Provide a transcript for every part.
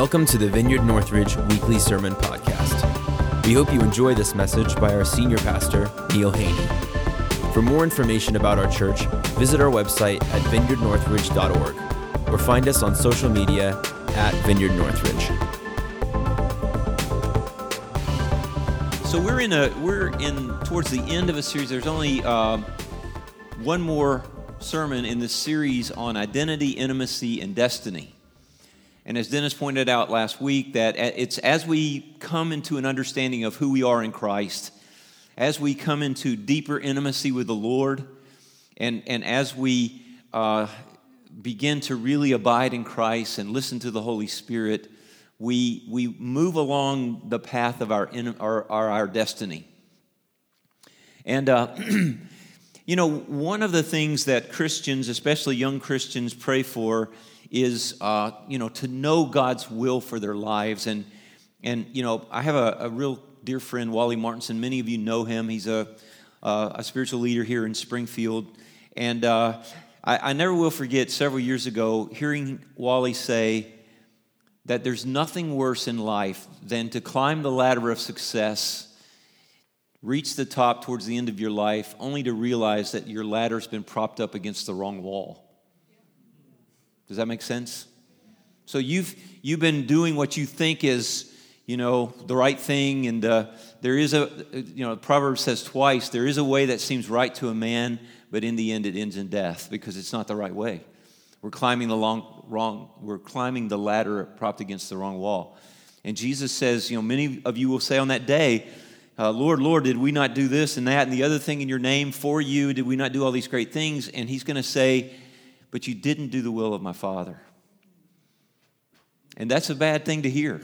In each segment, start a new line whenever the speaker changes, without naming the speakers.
Welcome to the Vineyard Northridge Weekly Sermon Podcast. We hope you enjoy this message by our senior pastor, Neil Haney. For more information about our church, visit our website at vineyardnorthridge.org or find us on social media at Vineyard Northridge.
So we're in a we're in towards the end of a series. There's only uh, one more sermon in this series on identity, intimacy, and destiny. And as Dennis pointed out last week, that it's as we come into an understanding of who we are in Christ, as we come into deeper intimacy with the Lord, and, and as we uh, begin to really abide in Christ and listen to the Holy Spirit, we, we move along the path of our, our, our, our destiny. And, uh, you know, one of the things that Christians, especially young Christians, pray for is, uh, you know, to know God's will for their lives. And, and you know, I have a, a real dear friend, Wally Martinson. Many of you know him. He's a, uh, a spiritual leader here in Springfield. And uh, I, I never will forget several years ago hearing Wally say that there's nothing worse in life than to climb the ladder of success reach the top towards the end of your life only to realize that your ladder's been propped up against the wrong wall. Does that make sense? So you've you've been doing what you think is you know the right thing, and uh, there is a you know the Proverbs says twice there is a way that seems right to a man, but in the end it ends in death because it's not the right way. We're climbing the long wrong. We're climbing the ladder propped against the wrong wall. And Jesus says, you know, many of you will say on that day, uh, Lord, Lord, did we not do this and that and the other thing in your name for you? Did we not do all these great things? And he's going to say, but you didn't do the will of my Father. And that's a bad thing to hear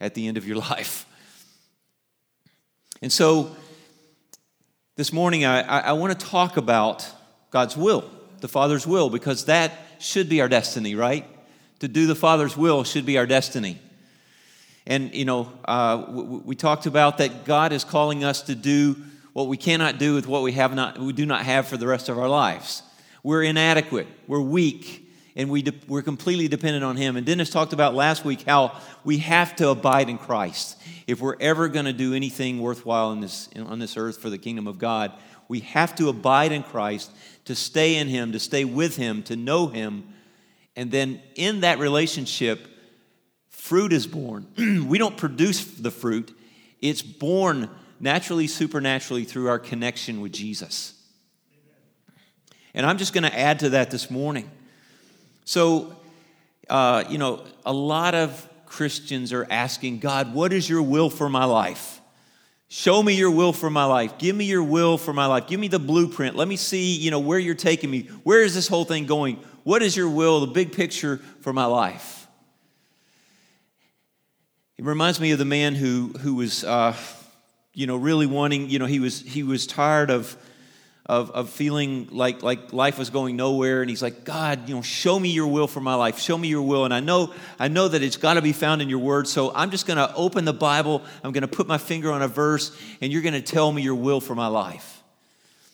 at the end of your life. And so this morning, I, I, I want to talk about God's will, the Father's will, because that should be our destiny, right? To do the Father's will should be our destiny. And, you know, uh, we, we talked about that God is calling us to do what we cannot do with what we have not, we do not have for the rest of our lives. We're inadequate, we're weak, and we de- we're completely dependent on Him. And Dennis talked about last week how we have to abide in Christ. If we're ever going to do anything worthwhile in this, in, on this earth for the kingdom of God, we have to abide in Christ, to stay in Him, to stay with Him, to know Him. And then in that relationship, fruit is born. we don't produce the fruit, it's born naturally, supernaturally through our connection with Jesus. And I'm just going to add to that this morning. So, uh, you know, a lot of Christians are asking God, what is your will for my life? Show me your will for my life. Give me your will for my life. Give me the blueprint. Let me see, you know, where you're taking me. Where is this whole thing going? What is your will, the big picture for my life? It reminds me of the man who who was, uh, you know, really wanting. You know, he was he was tired of of, of feeling like, like life was going nowhere. And he's like, God, you know, show me your will for my life. Show me your will. And I know, I know that it's got to be found in your word. So I'm just going to open the Bible. I'm going to put my finger on a verse and you're going to tell me your will for my life.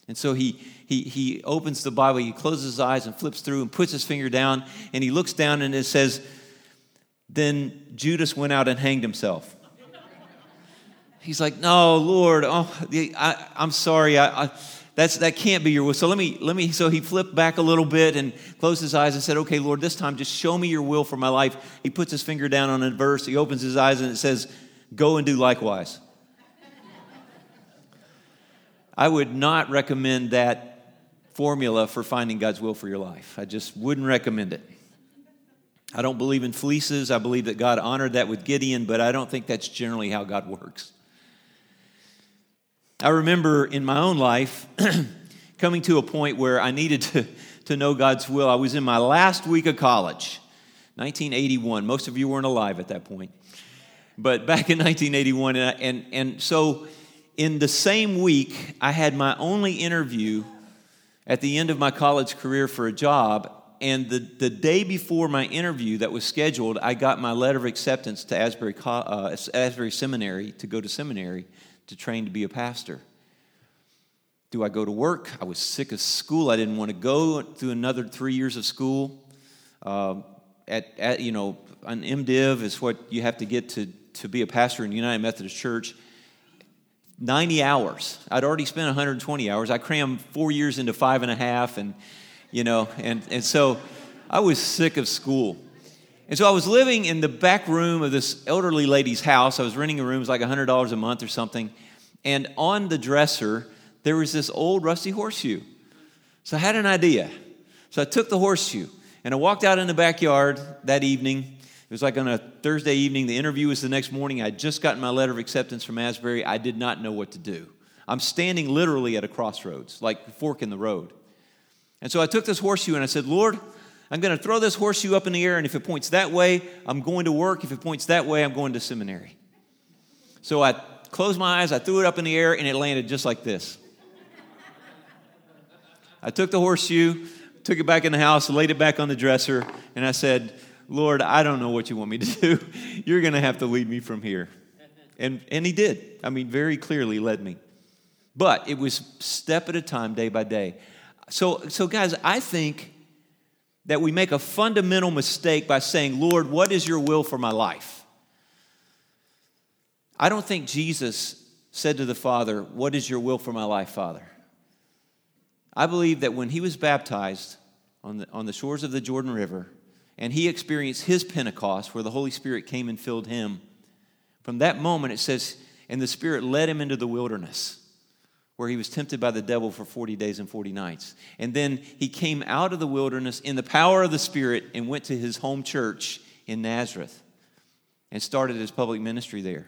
And so he, he, he opens the Bible, he closes his eyes and flips through and puts his finger down and he looks down and it says, Then Judas went out and hanged himself. He's like, No, Lord, oh, I, am sorry. I, I that's that can't be your will. So let me let me so he flipped back a little bit and closed his eyes and said, "Okay, Lord, this time just show me your will for my life." He puts his finger down on a verse. He opens his eyes and it says, "Go and do likewise." I would not recommend that formula for finding God's will for your life. I just wouldn't recommend it. I don't believe in fleeces. I believe that God honored that with Gideon, but I don't think that's generally how God works. I remember in my own life coming to a point where I needed to, to know God's will. I was in my last week of college, 1981. Most of you weren't alive at that point. But back in 1981, and, and, and so in the same week, I had my only interview at the end of my college career for a job. And the, the day before my interview that was scheduled, I got my letter of acceptance to Asbury, uh, Asbury Seminary to go to seminary to train to be a pastor. Do I go to work? I was sick of school. I didn't want to go through another three years of school. Uh, at, at, you know, an MDiv is what you have to get to, to be a pastor in United Methodist Church. 90 hours. I'd already spent 120 hours. I crammed four years into five and a half, and, you know, and, and so I was sick of school. And so I was living in the back room of this elderly lady's house. I was renting a room, it was like $100 a month or something. And on the dresser, there was this old rusty horseshoe. So I had an idea. So I took the horseshoe and I walked out in the backyard that evening. It was like on a Thursday evening. The interview was the next morning. I'd just gotten my letter of acceptance from Asbury. I did not know what to do. I'm standing literally at a crossroads, like a fork in the road. And so I took this horseshoe and I said, Lord, I'm going to throw this horseshoe up in the air, and if it points that way, I'm going to work. If it points that way, I'm going to seminary. So I closed my eyes, I threw it up in the air, and it landed just like this. I took the horseshoe, took it back in the house, laid it back on the dresser, and I said, Lord, I don't know what you want me to do. You're going to have to lead me from here. And, and he did. I mean, very clearly led me. But it was step at a time, day by day. So, so guys, I think that we make a fundamental mistake by saying, Lord, what is your will for my life? I don't think Jesus said to the Father, What is your will for my life, Father? I believe that when he was baptized on the, on the shores of the Jordan River and he experienced his Pentecost where the Holy Spirit came and filled him, from that moment it says, and the Spirit led him into the wilderness where he was tempted by the devil for 40 days and 40 nights. And then he came out of the wilderness in the power of the Spirit and went to his home church in Nazareth and started his public ministry there.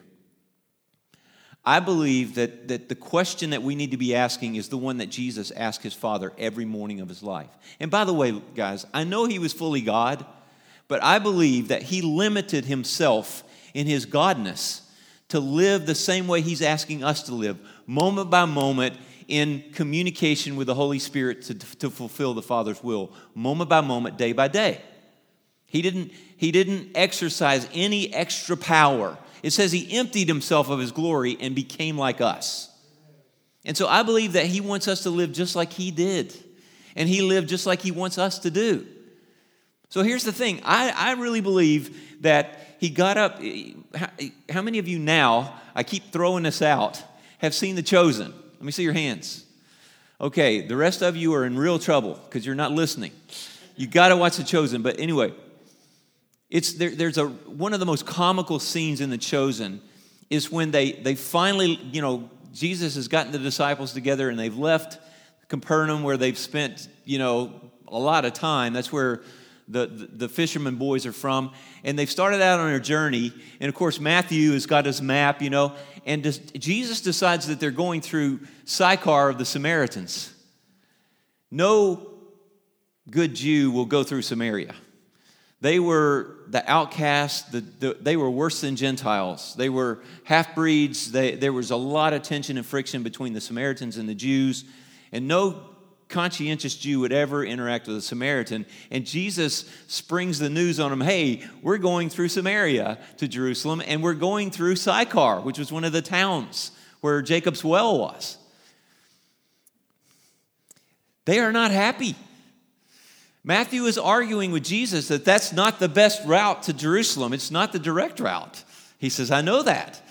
I believe that, that the question that we need to be asking is the one that Jesus asked his Father every morning of his life. And by the way, guys, I know he was fully God, but I believe that he limited himself in his godness to live the same way he's asking us to live moment by moment in communication with the Holy Spirit to, to fulfill the Father's will, moment by moment, day by day. He didn't, he didn't exercise any extra power. It says he emptied himself of his glory and became like us. And so I believe that he wants us to live just like he did. And he lived just like he wants us to do. So here's the thing I, I really believe that he got up. How, how many of you now, I keep throwing this out, have seen The Chosen? Let me see your hands. Okay, the rest of you are in real trouble because you're not listening. You got to watch The Chosen. But anyway, it's there, there's a one of the most comical scenes in The Chosen is when they they finally, you know, Jesus has gotten the disciples together and they've left Capernaum where they've spent, you know, a lot of time. That's where the, the, fishermen boys are from. And they've started out on their journey. And of course, Matthew has got his map, you know. And Jesus decides that they're going through Sychar of the Samaritans. No good Jew will go through Samaria. They were the outcasts, the, the, they were worse than Gentiles. They were half breeds. There was a lot of tension and friction between the Samaritans and the Jews. And no conscientious Jew would ever interact with a Samaritan. And Jesus springs the news on him hey, we're going through Samaria to Jerusalem, and we're going through Sychar, which was one of the towns where Jacob's well was. They are not happy. Matthew is arguing with Jesus that that's not the best route to Jerusalem. It's not the direct route. He says, I know that.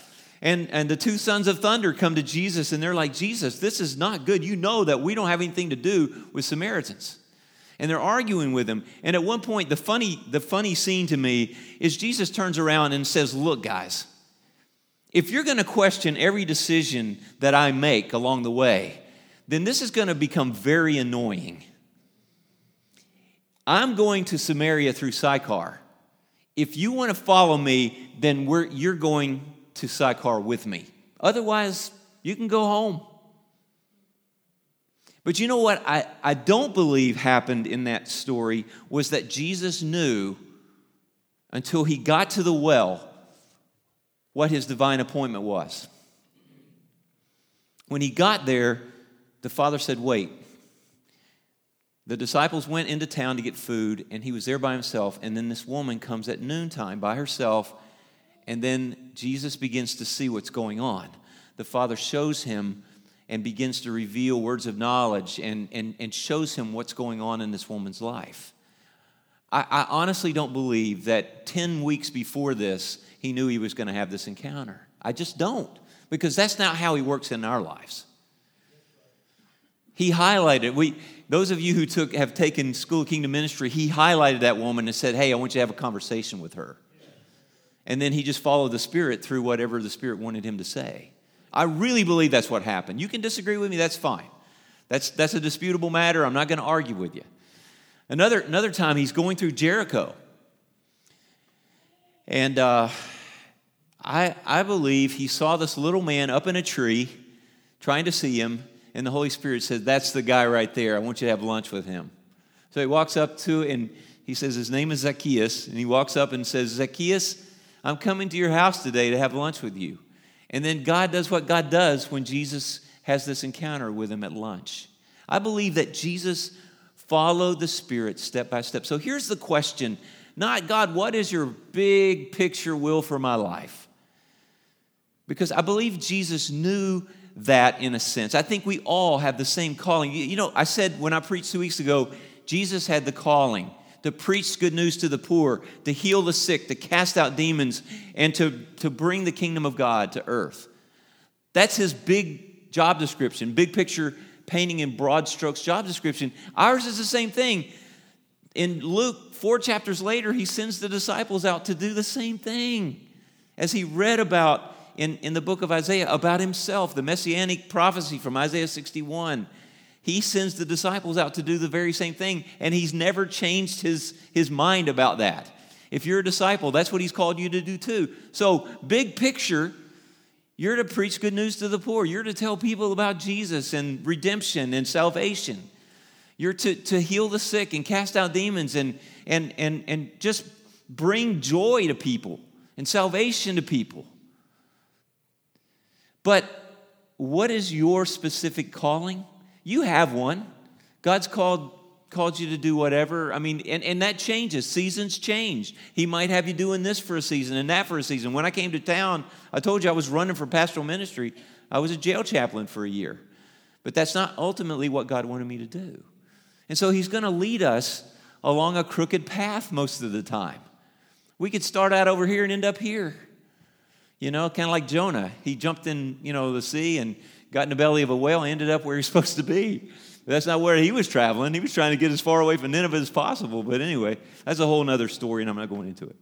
And, and the two sons of thunder come to Jesus and they're like, Jesus, this is not good. You know that we don't have anything to do with Samaritans. And they're arguing with him. And at one point, the funny, the funny scene to me is Jesus turns around and says, Look, guys, if you're going to question every decision that I make along the way, then this is going to become very annoying. I'm going to Samaria through Sychar. If you want to follow me, then you're going to Sychar with me. Otherwise, you can go home. But you know what I, I don't believe happened in that story was that Jesus knew until he got to the well what his divine appointment was. When he got there, the father said, Wait. The disciples went into town to get food, and he was there by himself. And then this woman comes at noontime by herself and then Jesus begins to see what's going on. The Father shows him and begins to reveal words of knowledge and, and, and shows him what's going on in this woman's life. I, I honestly don't believe that 10 weeks before this, he knew he was going to have this encounter. I just don't, because that's not how he works in our lives. He highlighted, we, those of you who took, have taken School of Kingdom Ministry, he highlighted that woman and said, Hey, I want you to have a conversation with her. And then he just followed the Spirit through whatever the Spirit wanted him to say. I really believe that's what happened. You can disagree with me, that's fine. That's, that's a disputable matter. I'm not going to argue with you. Another, another time, he's going through Jericho. And uh, I, I believe he saw this little man up in a tree trying to see him, and the Holy Spirit said, That's the guy right there. I want you to have lunch with him. So he walks up to, and he says, His name is Zacchaeus. And he walks up and says, Zacchaeus, I'm coming to your house today to have lunch with you. And then God does what God does when Jesus has this encounter with him at lunch. I believe that Jesus followed the Spirit step by step. So here's the question not God, what is your big picture will for my life? Because I believe Jesus knew that in a sense. I think we all have the same calling. You know, I said when I preached two weeks ago, Jesus had the calling to preach good news to the poor, to heal the sick, to cast out demons, and to, to bring the kingdom of God to earth. That's his big job description, big picture painting in broad strokes job description. Ours is the same thing. In Luke, four chapters later, he sends the disciples out to do the same thing. As he read about in, in the book of Isaiah about himself, the messianic prophecy from Isaiah 61. He sends the disciples out to do the very same thing, and he's never changed his, his mind about that. If you're a disciple, that's what he's called you to do too. So, big picture, you're to preach good news to the poor. You're to tell people about Jesus and redemption and salvation. You're to, to heal the sick and cast out demons and, and, and, and just bring joy to people and salvation to people. But what is your specific calling? You have one. God's called called you to do whatever. I mean, and, and that changes. Seasons change. He might have you doing this for a season and that for a season. When I came to town, I told you I was running for pastoral ministry. I was a jail chaplain for a year. But that's not ultimately what God wanted me to do. And so He's going to lead us along a crooked path most of the time. We could start out over here and end up here. You know, kind of like Jonah. He jumped in, you know, the sea and got in the belly of a whale and ended up where he's supposed to be. That's not where he was traveling. He was trying to get as far away from Nineveh as possible. But anyway, that's a whole other story, and I'm not going into it.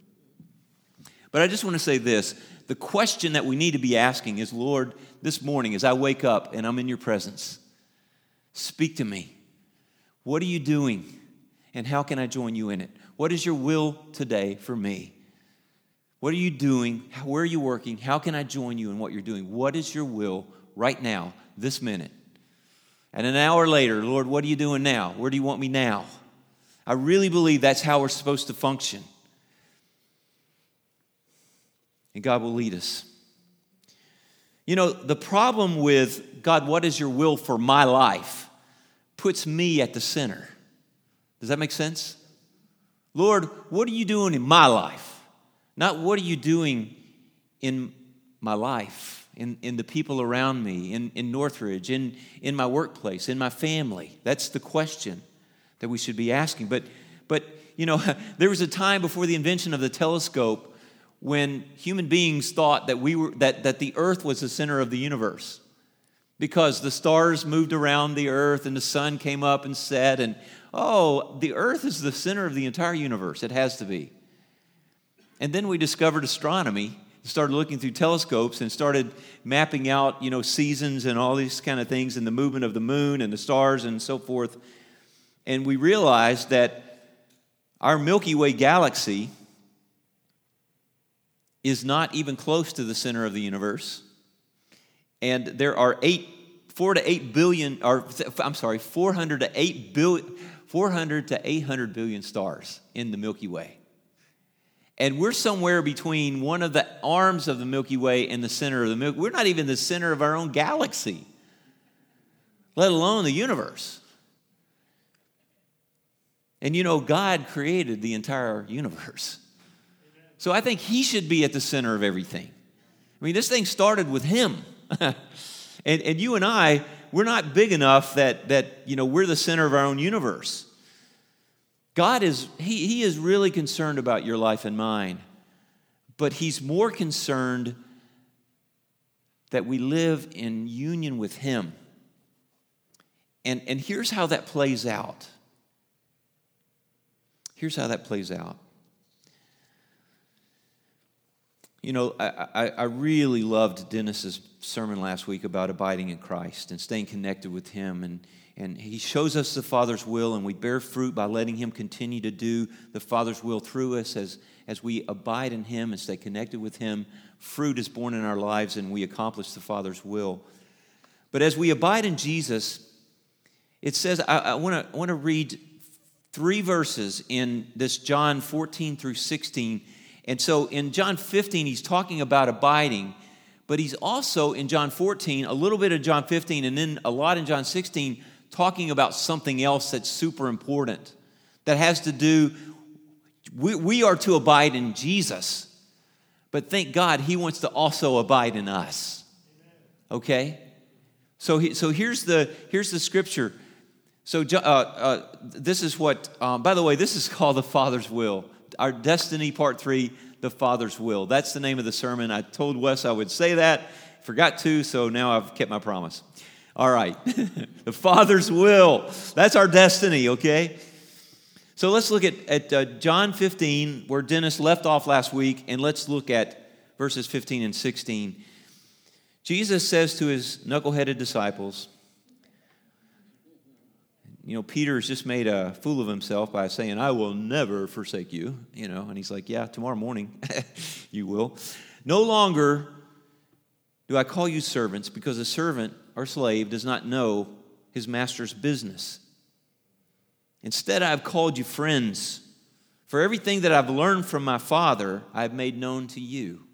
But I just want to say this the question that we need to be asking is Lord, this morning as I wake up and I'm in your presence, speak to me. What are you doing? And how can I join you in it? What is your will today for me? What are you doing? Where are you working? How can I join you in what you're doing? What is your will right now, this minute? And an hour later, Lord, what are you doing now? Where do you want me now? I really believe that's how we're supposed to function. And God will lead us. You know, the problem with God, what is your will for my life, puts me at the center. Does that make sense? Lord, what are you doing in my life? Not what are you doing in my life, in, in the people around me, in, in Northridge, in, in my workplace, in my family. That's the question that we should be asking. But, but you know, there was a time before the invention of the telescope when human beings thought that, we were, that, that the earth was the center of the universe because the stars moved around the earth and the sun came up and set and oh the earth is the center of the entire universe it has to be and then we discovered astronomy, started looking through telescopes and started mapping out, you know, seasons and all these kind of things and the movement of the moon and the stars and so forth. And we realized that our Milky Way galaxy is not even close to the center of the universe. And there are eight, four to eight billion, or I'm sorry, 400 to eight billion, 400 to 800 billion stars in the Milky Way. And we're somewhere between one of the arms of the Milky Way and the center of the Milky. We're not even the center of our own galaxy, let alone the universe. And you know, God created the entire universe. So I think He should be at the center of everything. I mean, this thing started with Him. and, and you and I, we're not big enough that, that, you know, we're the center of our own universe. God is, he, he is really concerned about your life and mine, but He's more concerned that we live in union with Him. And, and here's how that plays out. Here's how that plays out. You know, I, I, I, really loved Dennis's sermon last week about abiding in Christ and staying connected with Him. And, and he shows us the Father's will, and we bear fruit by letting Him continue to do the Father's will through us as, as we abide in Him and stay connected with Him. Fruit is born in our lives, and we accomplish the Father's will. But as we abide in Jesus, it says, I, want to read three verses in this John 14 through 16 and so in John 15, he's talking about abiding, but he's also in John 14, a little bit of John 15, and then a lot in John 16, talking about something else that's super important that has to do, we, we are to abide in Jesus, but thank God he wants to also abide in us. Okay? So, he, so here's, the, here's the scripture. So, uh, uh, this is what, um, by the way, this is called the Father's will our destiny part three the father's will that's the name of the sermon i told wes i would say that forgot to so now i've kept my promise all right. The father's will. That's our destiny okay? So let's look at, at uh, john 15 where dennis left off last week and let's look at verses 15 and 16 jesus says to his knuckle-headed disciples you know, Peter has just made a fool of himself by saying, I will never forsake you, you know, and he's like, Yeah, tomorrow morning you will. No longer do I call you servants because a servant or slave does not know his master's business. Instead, I've called you friends. For everything that I've learned from my Father, I've made known to you.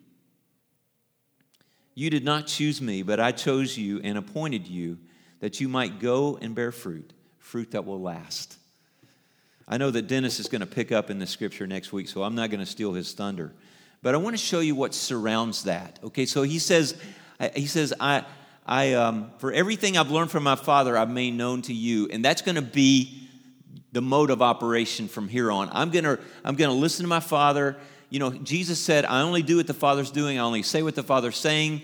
You did not choose me, but I chose you and appointed you that you might go and bear fruit fruit that will last. I know that Dennis is going to pick up in the scripture next week, so I'm not going to steal his thunder. But I want to show you what surrounds that. Okay, so he says, he says, I, I, um, for everything I've learned from my father, I've made known to you, and that's going to be the mode of operation from here on. I'm going to, I'm going to listen to my father. You know, Jesus said, I only do what the father's doing. I only say what the father's saying.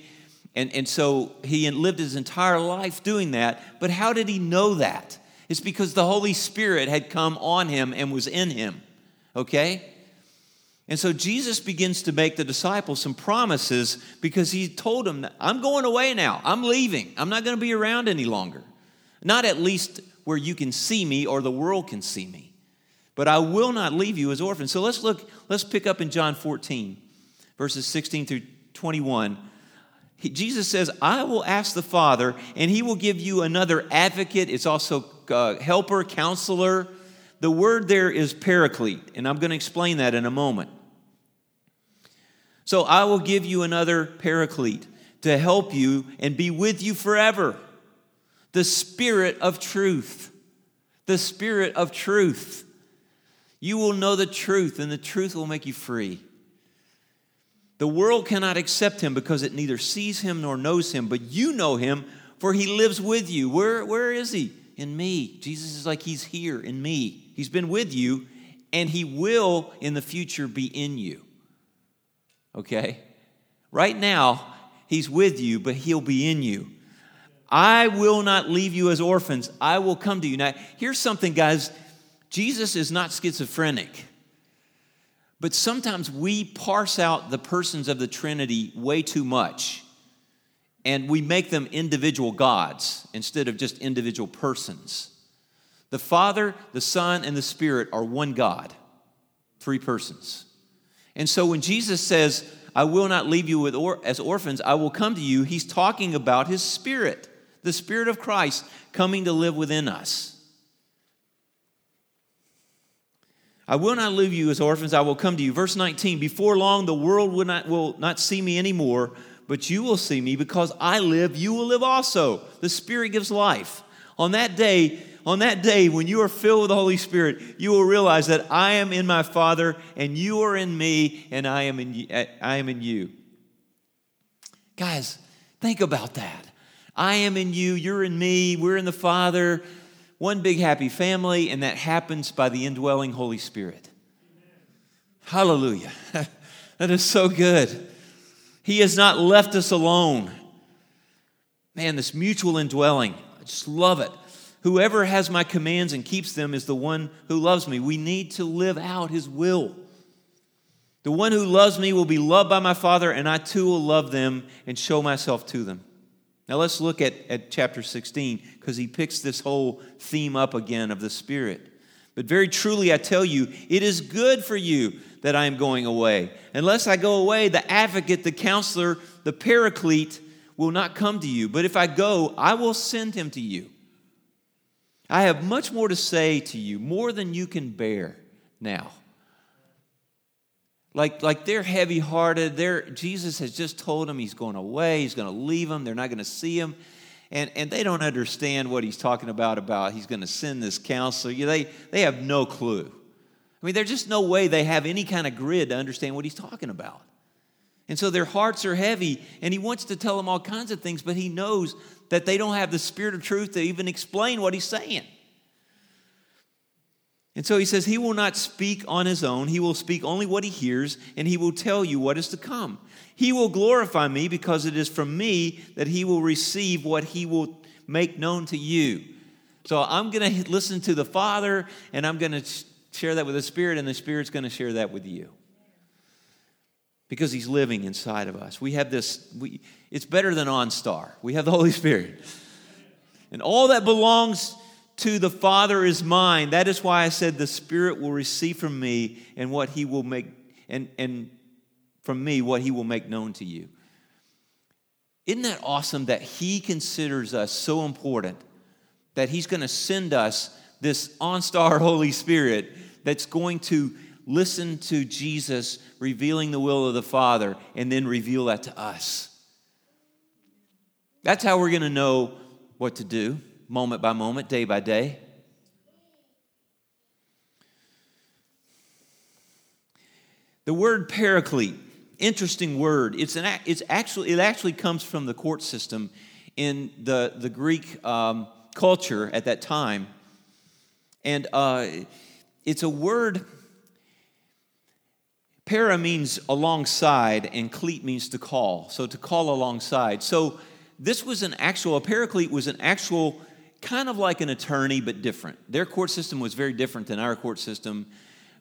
And, and so he lived his entire life doing that. But how did he know that? It's because the Holy Spirit had come on him and was in him. Okay? And so Jesus begins to make the disciples some promises because he told them, I'm going away now. I'm leaving. I'm not going to be around any longer. Not at least where you can see me or the world can see me. But I will not leave you as orphans. So let's look, let's pick up in John 14, verses 16 through 21. He, Jesus says, I will ask the Father, and he will give you another advocate. It's also uh, helper, counselor. The word there is paraclete, and I'm going to explain that in a moment. So I will give you another paraclete to help you and be with you forever. The Spirit of truth. The Spirit of truth. You will know the truth, and the truth will make you free. The world cannot accept him because it neither sees him nor knows him, but you know him, for he lives with you. Where, where is he? In me. Jesus is like he's here in me. He's been with you, and he will in the future be in you. Okay? Right now, he's with you, but he'll be in you. I will not leave you as orphans. I will come to you. Now, here's something, guys Jesus is not schizophrenic. But sometimes we parse out the persons of the Trinity way too much. And we make them individual gods instead of just individual persons. The Father, the Son, and the Spirit are one God, three persons. And so when Jesus says, I will not leave you or- as orphans, I will come to you, he's talking about his Spirit, the Spirit of Christ coming to live within us. I will not leave you as orphans, I will come to you. Verse 19, before long the world will not, will not see me anymore, but you will see me because I live, you will live also. The Spirit gives life. On that day, on that day when you are filled with the Holy Spirit, you will realize that I am in my Father and you are in me and I am in, I am in you. Guys, think about that. I am in you, you're in me, we're in the Father. one big happy family, and that happens by the indwelling Holy Spirit. Hallelujah. that is so good. He has not left us alone. Man, this mutual indwelling, I just love it. Whoever has my commands and keeps them is the one who loves me. We need to live out his will. The one who loves me will be loved by my Father, and I too will love them and show myself to them. Now let's look at, at chapter 16 because he picks this whole theme up again of the Spirit. But very truly, I tell you, it is good for you that I am going away. Unless I go away, the advocate, the counselor, the paraclete will not come to you. But if I go, I will send him to you. I have much more to say to you, more than you can bear now like, like they're heavy hearted. They're, Jesus has just told them he's going away, he's going to leave them, they're not going to see him. And, and they don't understand what he's talking about, about he's going to send this counselor. They, they have no clue. I mean, there's just no way they have any kind of grid to understand what he's talking about. And so their hearts are heavy, and he wants to tell them all kinds of things, but he knows that they don't have the spirit of truth to even explain what he's saying. And so he says, He will not speak on his own. He will speak only what he hears, and he will tell you what is to come. He will glorify me because it is from me that he will receive what he will make known to you. So I'm going to listen to the Father, and I'm going to share that with the Spirit, and the Spirit's going to share that with you. Because he's living inside of us. We have this, we, it's better than OnStar. We have the Holy Spirit. And all that belongs to the Father is mine. That is why I said the Spirit will receive from me and what he will make and, and from me what he will make known to you. Isn't that awesome that he considers us so important that he's going to send us this OnStar Holy Spirit that's going to listen to Jesus revealing the will of the Father and then reveal that to us? That's how we're going to know what to do moment by moment, day by day. The word paraclete, interesting word. It's, an, it's actually, it actually comes from the court system in the, the Greek um, culture at that time. And uh, it's a word, para means alongside, and cleat means to call. So to call alongside. So this was an actual, a paraclete was an actual kind of like an attorney, but different. Their court system was very different than our court system.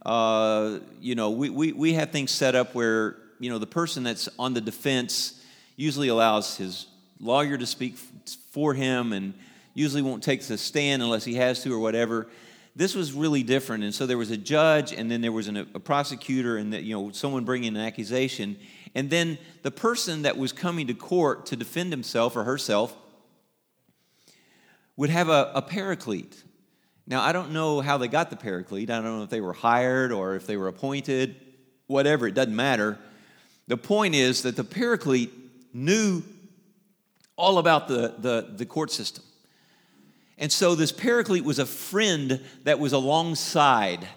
Uh, you know, we, we, we have things set up where, you know, the person that's on the defense usually allows his lawyer to speak for him and usually won't take the stand unless he has to or whatever. This was really different. And so there was a judge, and then there was an, a prosecutor, and that, you know, someone bringing an accusation. And then the person that was coming to court to defend himself or herself would have a, a paraclete. Now, I don't know how they got the paraclete. I don't know if they were hired or if they were appointed, whatever, it doesn't matter. The point is that the paraclete knew all about the, the, the court system. And so this paraclete was a friend that was alongside,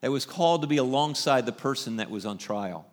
that was called to be alongside the person that was on trial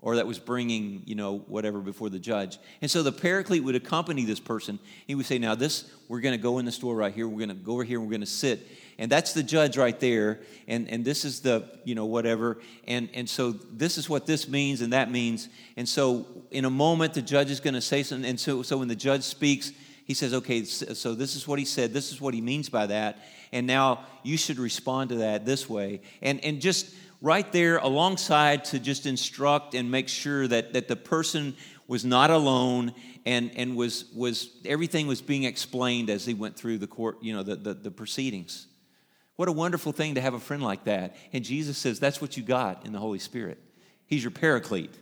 or that was bringing, you know, whatever before the judge. And so the paraclete would accompany this person. He would say, Now, this, we're going to go in the store right here. We're going to go over here we're going to sit. And that's the judge right there. And, and this is the, you know, whatever. And, and so this is what this means and that means. And so in a moment, the judge is going to say something. And so, so when the judge speaks, he says, Okay, so this is what he said. This is what he means by that. And now you should respond to that this way. And, and just, right there alongside to just instruct and make sure that, that the person was not alone and, and was, was everything was being explained as he went through the court, you know, the, the, the proceedings. What a wonderful thing to have a friend like that. And Jesus says that's what you got in the Holy Spirit. He's your paraclete.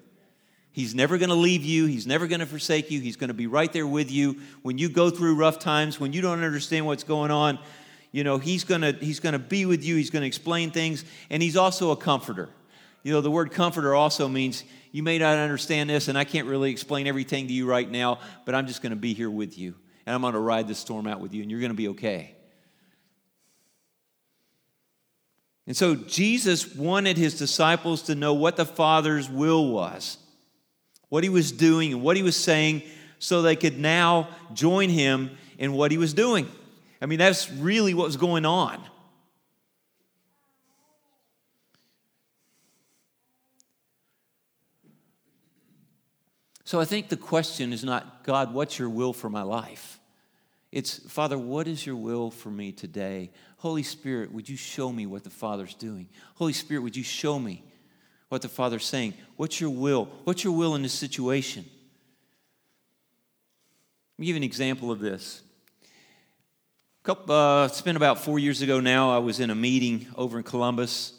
He's never going to leave you. He's never going to forsake you. He's going to be right there with you. When you go through rough times, when you don't understand what's going on you know he's gonna he's gonna be with you. He's gonna explain things. And he's also a comforter. You know the word comforter also means you may not understand this and i can't really explain everything to you right now but i'm just gonna be here with you and i'm gonna ride the storm out with you and you're gonna be okay. And so jesus wanted his disciples to know what the father's will was what he was doing and what he was saying so they could now join him in what he was doing I mean, that's really what was going on. So I think the question is not, God, what's your will for my life? It's, Father, what is your will for me today? Holy Spirit, would you show me what the Father's doing? Holy Spirit, would you show me what the Father's saying? What's your will? What's your will in this situation? Let me give you an example of this. Couple, uh, it's been about four years ago now. I was in a meeting over in Columbus,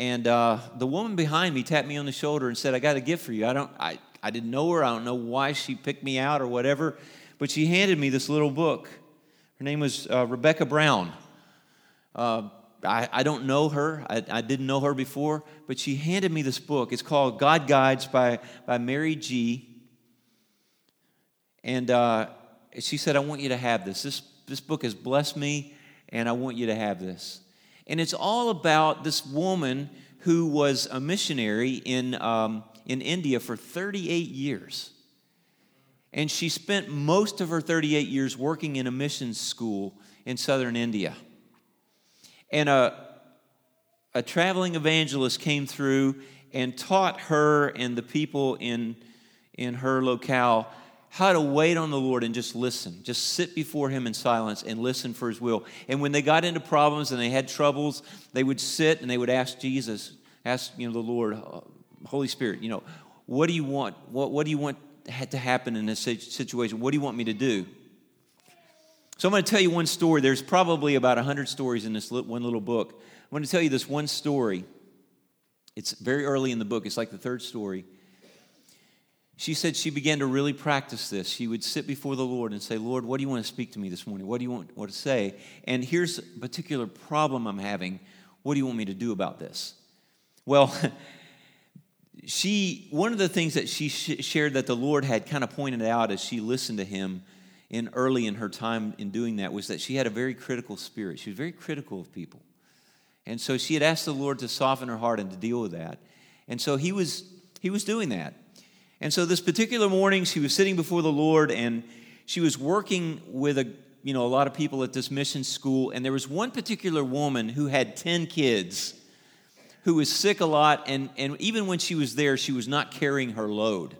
and uh, the woman behind me tapped me on the shoulder and said, "I got a gift for you." I don't, I, I didn't know her. I don't know why she picked me out or whatever, but she handed me this little book. Her name was uh, Rebecca Brown. Uh, I, I, don't know her. I, I, didn't know her before, but she handed me this book. It's called God Guides by, by Mary G. And uh, she said, I want you to have this. this. This book has blessed me, and I want you to have this. And it's all about this woman who was a missionary in um, in India for 38 years. And she spent most of her 38 years working in a mission school in southern India. And a, a traveling evangelist came through and taught her and the people in, in her locale how to wait on the Lord and just listen. Just sit before Him in silence and listen for His will. And when they got into problems and they had troubles, they would sit and they would ask Jesus, ask you know, the Lord, uh, Holy Spirit, you know, what do you want? What, what do you want to happen in this situation? What do you want me to do? So I'm going to tell you one story. There's probably about 100 stories in this one little book. I'm going to tell you this one story. It's very early in the book, it's like the third story. She said she began to really practice this. She would sit before the Lord and say, Lord, what do you want to speak to me this morning? What do you want, what to say? And here's a particular problem I'm having. What do you want me to do about this? Well, she one of the things that she sh- shared that the lord had kind of pointed out as she listened to him in early in her time in doing that was that she had a very critical spirit. She was very critical of people. And so she had asked the lord to soften her heart and to deal with that. And so he was he was doing that. And so this particular morning she was sitting before the lord and she was working with a you know a lot of people at this mission school. And there was one particular woman who had 10 kids who was sick a lot, and, and even when she was there, she was not carrying her load.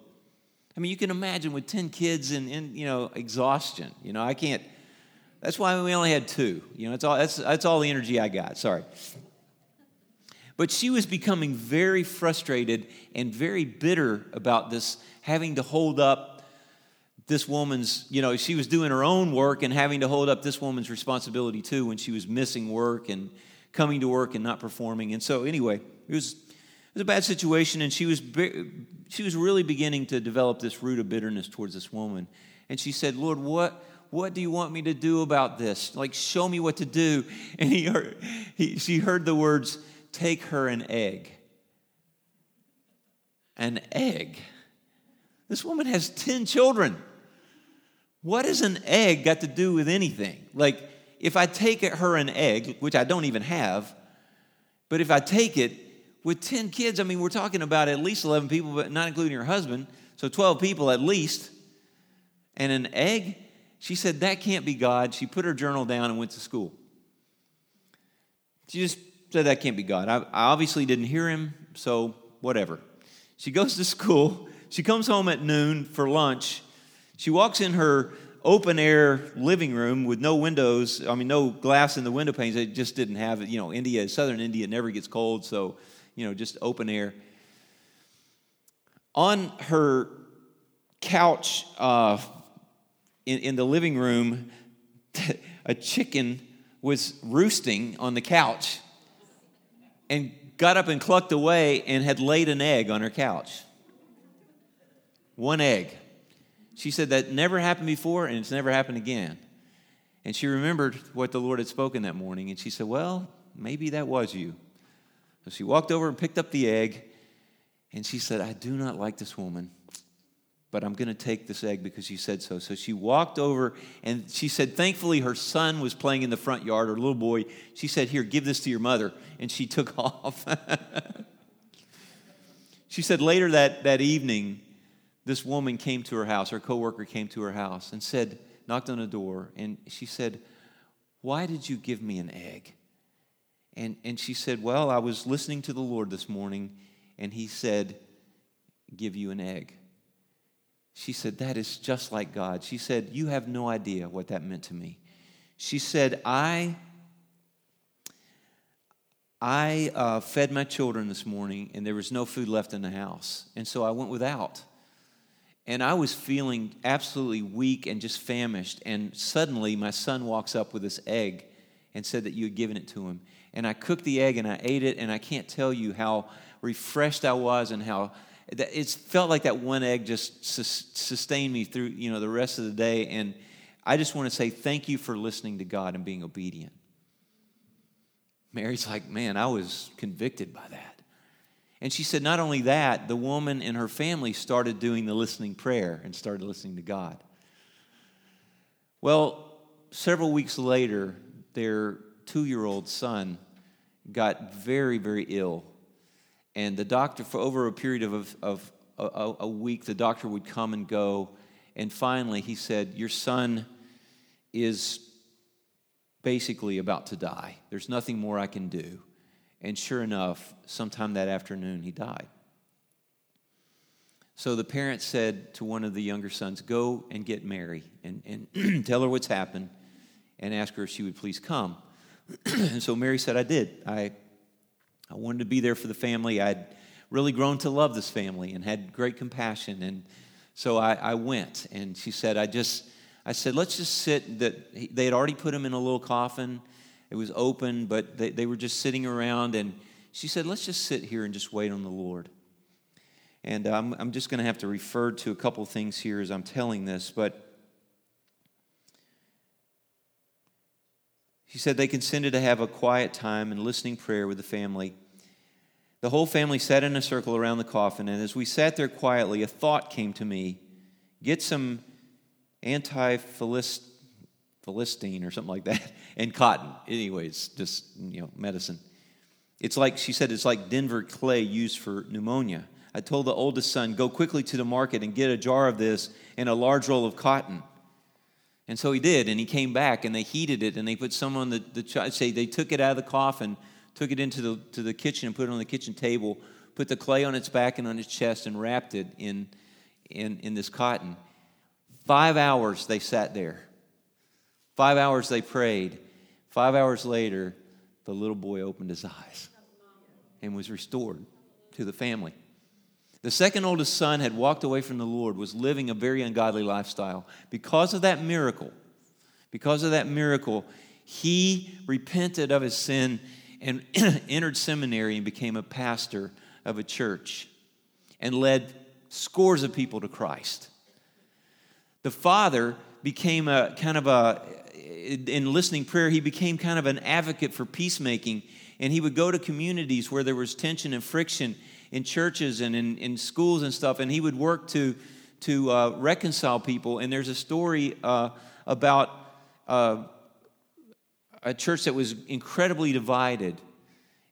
I mean, you can imagine with 10 kids and, and you know, exhaustion. You know, I can't, that's why we only had two. You know, that's all, that's, that's all the energy I got. Sorry. But she was becoming very frustrated and very bitter about this, having to hold up this woman's, you know, she was doing her own work and having to hold up this woman's responsibility too when she was missing work and, coming to work and not performing. And so, anyway, it was, was a bad situation, and she was, she was really beginning to develop this root of bitterness towards this woman. And she said, Lord, what, what do you want me to do about this? Like, show me what to do. And he heard, he, she heard the words, take her an egg. An egg. This woman has 10 children. What has an egg got to do with anything? Like, if I take her an egg, which I don't even have, but if I take it with 10 kids, I mean, we're talking about at least 11 people, but not including her husband, so 12 people at least, and an egg, she said, that can't be God. She put her journal down and went to school. She just said, that can't be God. I, I obviously didn't hear him, so whatever. She goes to school. She comes home at noon for lunch. She walks in her open air living room with no windows. I mean, no glass in the window panes. They just didn't have it. You know, India, southern India never gets cold, so, you know, just open air. On her couch uh, in, in the living room, a chicken was roosting on the couch and got up and clucked away and had laid an egg on her couch. One egg. She said that never happened before and it's never happened again. And she remembered what the Lord had spoken that morning. And she said, Well, maybe that was you. So she walked over and picked up the egg. And she said, I do not like this woman, but I'm going to take this egg because you said so. So she walked over and she said, Thankfully, her son was playing in the front yard, her little boy. She said, Here, give this to your mother. And she took off. she said later that, that evening, this woman came to her house, her coworker came to her house and said, knocked on the door, and she said, Why did you give me an egg? And, and she said, Well, I was listening to the Lord this morning, and he said, Give you an egg. She said, That is just like God. She said, You have no idea what that meant to me. She said, I. I uh, fed my children this morning and there was no food left in the house. And so I went without. And I was feeling absolutely weak and just famished. And suddenly my son walks up with this egg and said that you had given it to him. And I cooked the egg and I ate it. And I can't tell you how refreshed I was and how it felt like that one egg just sustained me through you know the rest of the day and i just want to say thank you for listening to god and being obedient mary's like man i was convicted by that and she said not only that the woman and her family started doing the listening prayer and started listening to god well several weeks later their two-year-old son got very very ill and the doctor, for over a period of, of, a, a week, the doctor would come and go. And finally, he said, Your son is basically about to die. There's nothing more I can do. And sure enough, sometime that afternoon, he died. So the parents said to one of the younger sons, Go and get Mary and, and tell her what's happened and ask her if she would please come. and so Mary said, I did. I I wanted to be there for the family. I'd really grown to love this family and had great compassion. And so I, I went, and she said, I just, I said, let's just sit. That they had already put him in a little coffin. It was open, but they, they were just sitting around. And she said, let's just sit here and just wait on the Lord. And I'm, I'm just going to have to refer to a couple things here as I'm telling this, but She said they consented to have a quiet time and listening prayer with the family. The whole family sat in a circle around the coffin, and as we sat there quietly, a thought came to me get some anti philistine or something like that, and cotton. Anyways, just, you know, medicine. It's like, she said, it's like Denver clay used for pneumonia. I told the oldest son, go quickly to the market and get a jar of this and a large roll of cotton. And so he did, and he came back, and they heated it, and they put some on the, the say they took it out of the coffin, took it into the, to the kitchen and put it on the kitchen table, put the clay on its back and on its chest, and wrapped it in, in, in this cotton. Five hours they sat there. Five hours they prayed. Five hours later, the little boy opened his eyes and was restored to the family. The second oldest son had walked away from the Lord, was living a very ungodly lifestyle. Because of that miracle, because of that miracle, he repented of his sin and entered seminary and became a pastor of a church and led scores of people to Christ. The father became a kind of a, in listening prayer, he became kind of an advocate for peacemaking. And he would go to communities where there was tension and friction in churches and in, in schools and stuff, and he would work to, to uh, reconcile people. And there's a story uh, about uh, a church that was incredibly divided.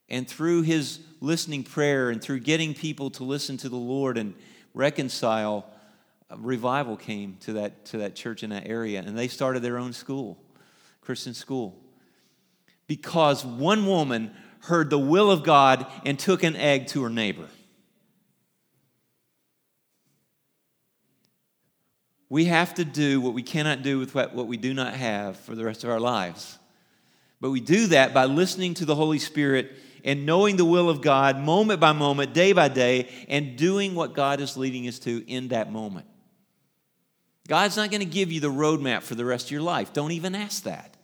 And through his listening prayer and through getting people to listen to the Lord and reconcile, revival came to that, to that church in that area. And they started their own school, Christian school. Because one woman heard the will of God and took an egg to her neighbor. We have to do what we cannot do with what, what we do not have for the rest of our lives. But we do that by listening to the Holy Spirit and knowing the will of God moment by moment, day by day, and doing what God is leading us to in that moment. God's not going to give you the roadmap for the rest of your life. Don't even ask that.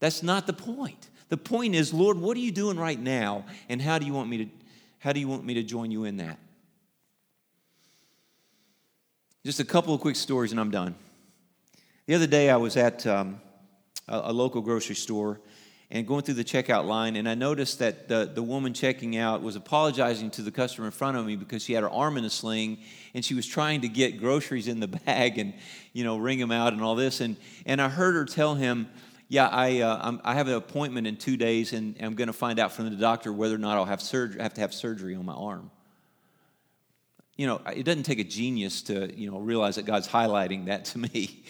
That's not the point. The point is, Lord, what are you doing right now, and how do you want me to, how do you want me to join you in that? Just a couple of quick stories, and I'm done. The other day, I was at um, a, a local grocery store and going through the checkout line, and I noticed that the, the woman checking out was apologizing to the customer in front of me because she had her arm in a sling and she was trying to get groceries in the bag and, you know, ring them out and all this. And, and I heard her tell him, yeah, I, uh, i have an appointment in two days, and I'm going to find out from the doctor whether or not I'll have surgery. have to have surgery on my arm. You know, it doesn't take a genius to you know realize that God's highlighting that to me.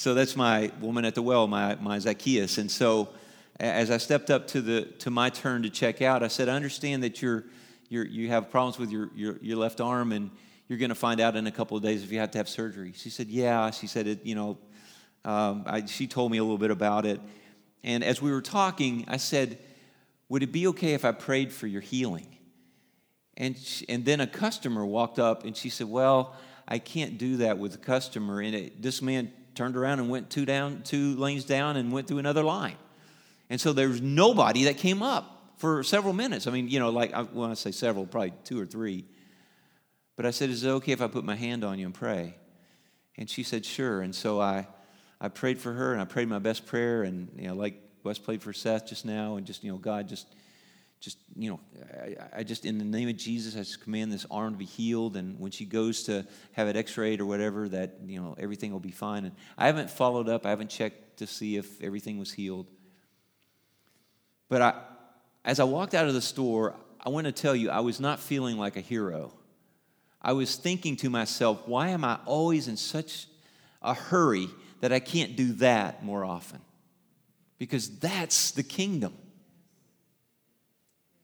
So that's my woman at the well, my, my Zacchaeus. And so as I stepped up to, the, to my turn to check out, I said, I understand that you're, you're, you have problems with your, your, your left arm and you're going to find out in a couple of days if you have to have surgery. She said, Yeah. She said, it, You know, um, I, she told me a little bit about it. And as we were talking, I said, Would it be okay if I prayed for your healing? And, she, and then a customer walked up and she said, Well, I can't do that with the customer. And it, this man turned around and went two down, two lanes down, and went through another line. And so there was nobody that came up for several minutes. I mean, you know, like when I say several, probably two or three. But I said, Is it okay if I put my hand on you and pray? And she said, Sure. And so I, I prayed for her and I prayed my best prayer. And, you know, like Wes played for Seth just now, and just, you know, God, just, just, you know, I, I just, in the name of Jesus, I just command this arm to be healed. And when she goes to have it x rayed or whatever, that, you know, everything will be fine. And I haven't followed up, I haven't checked to see if everything was healed. But I, as I walked out of the store, I want to tell you, I was not feeling like a hero. I was thinking to myself, why am I always in such a hurry that I can't do that more often? Because that's the kingdom.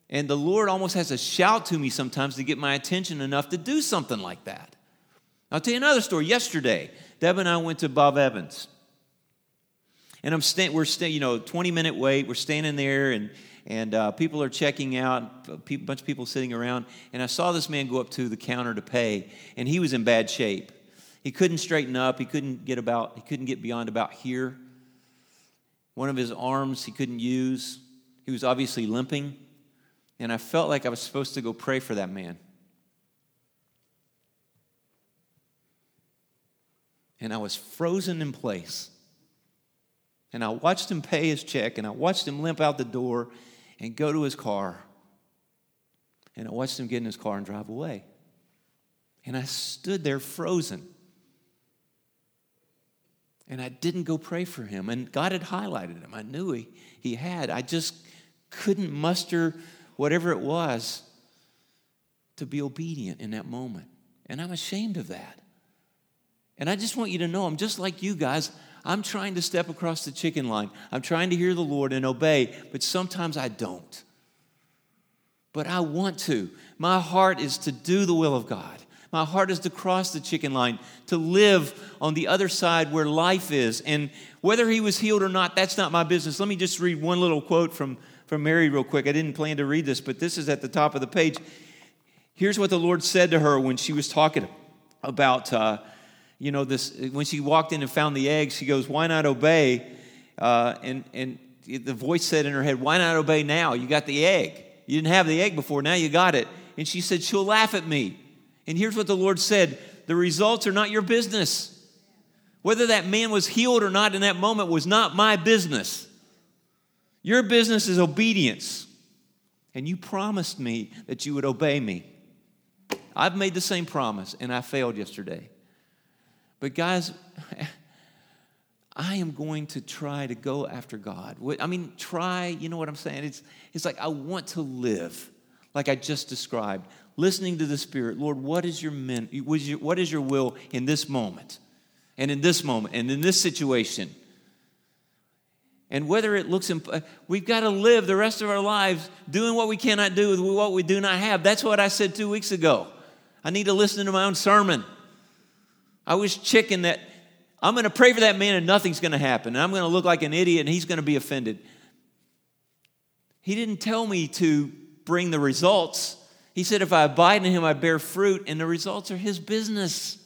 And the Lord almost has to shout to me sometimes to get my attention enough to do something like that. I'll tell you another story. Yesterday, Deb and I went to Bob Evans. And I'm sta- we're staying, you know, 20 minute wait. We're standing there, and and uh, people are checking out. A bunch of people sitting around, and I saw this man go up to the counter to pay, and he was in bad shape. He couldn't straighten up. He couldn't get about. He couldn't get beyond about here. One of his arms he couldn't use. He was obviously limping, and I felt like I was supposed to go pray for that man. And I was frozen in place. And I watched him pay his check, and I watched him limp out the door and go to his car. And I watched him get in his car and drive away. And I stood there frozen. And I didn't go pray for him. And God had highlighted him. I knew he, he had. I just couldn't muster whatever it was to be obedient in that moment. And I'm ashamed of that. And I just want you to know I'm just like you guys. I'm trying to step across the chicken line. I'm trying to hear the Lord and obey, but sometimes I don't. But I want to. My heart is to do the will of God. My heart is to cross the chicken line, to live on the other side where life is. And whether he was healed or not, that's not my business. Let me just read one little quote from, from Mary, real quick. I didn't plan to read this, but this is at the top of the page. Here's what the Lord said to her when she was talking about. Uh, you know, this when she walked in and found the eggs, she goes, "Why not obey?" Uh, and and the voice said in her head, "Why not obey now? You got the egg. You didn't have the egg before. Now you got it." And she said, "She'll laugh at me." And here's what the Lord said: "The results are not your business. Whether that man was healed or not in that moment was not my business. Your business is obedience." And you promised me that you would obey me. I've made the same promise, and I failed yesterday. But, guys, I am going to try to go after God. I mean, try, you know what I'm saying? It's, it's like I want to live like I just described, listening to the Spirit. Lord, what is your, men, what is your will in this moment? And in this moment, and in this situation? And whether it looks, imp- we've got to live the rest of our lives doing what we cannot do with what we do not have. That's what I said two weeks ago. I need to listen to my own sermon. I was chicken that I'm going to pray for that man and nothing's going to happen. And I'm going to look like an idiot and he's going to be offended. He didn't tell me to bring the results. He said, if I abide in him, I bear fruit, and the results are his business.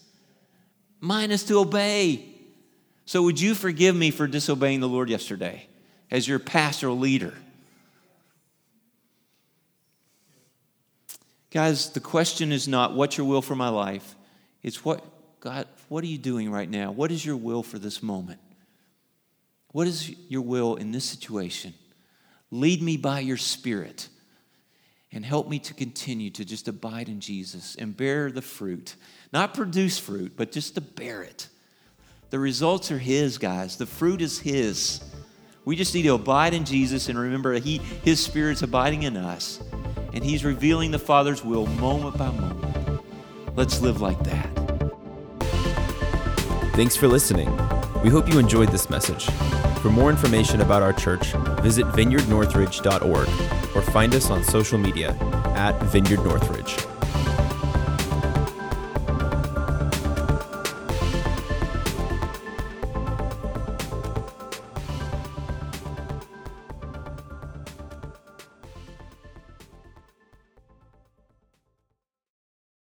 Mine is to obey. So, would you forgive me for disobeying the Lord yesterday as your pastoral leader? Guys, the question is not what's your will for my life, it's what God, what are you doing right now? What is your will for this moment? What is your will in this situation? Lead me by your Spirit and help me to continue to just abide in Jesus and bear the fruit. Not produce fruit, but just to bear it. The results are His, guys. The fruit is His. We just need to abide in Jesus and remember that he, His Spirit's abiding in us, and He's revealing the Father's will moment by moment. Let's live like that.
Thanks for listening. We hope you enjoyed this message. For more information about our church, visit vineyardnorthridge.org or find us on social media at Vineyard Northridge.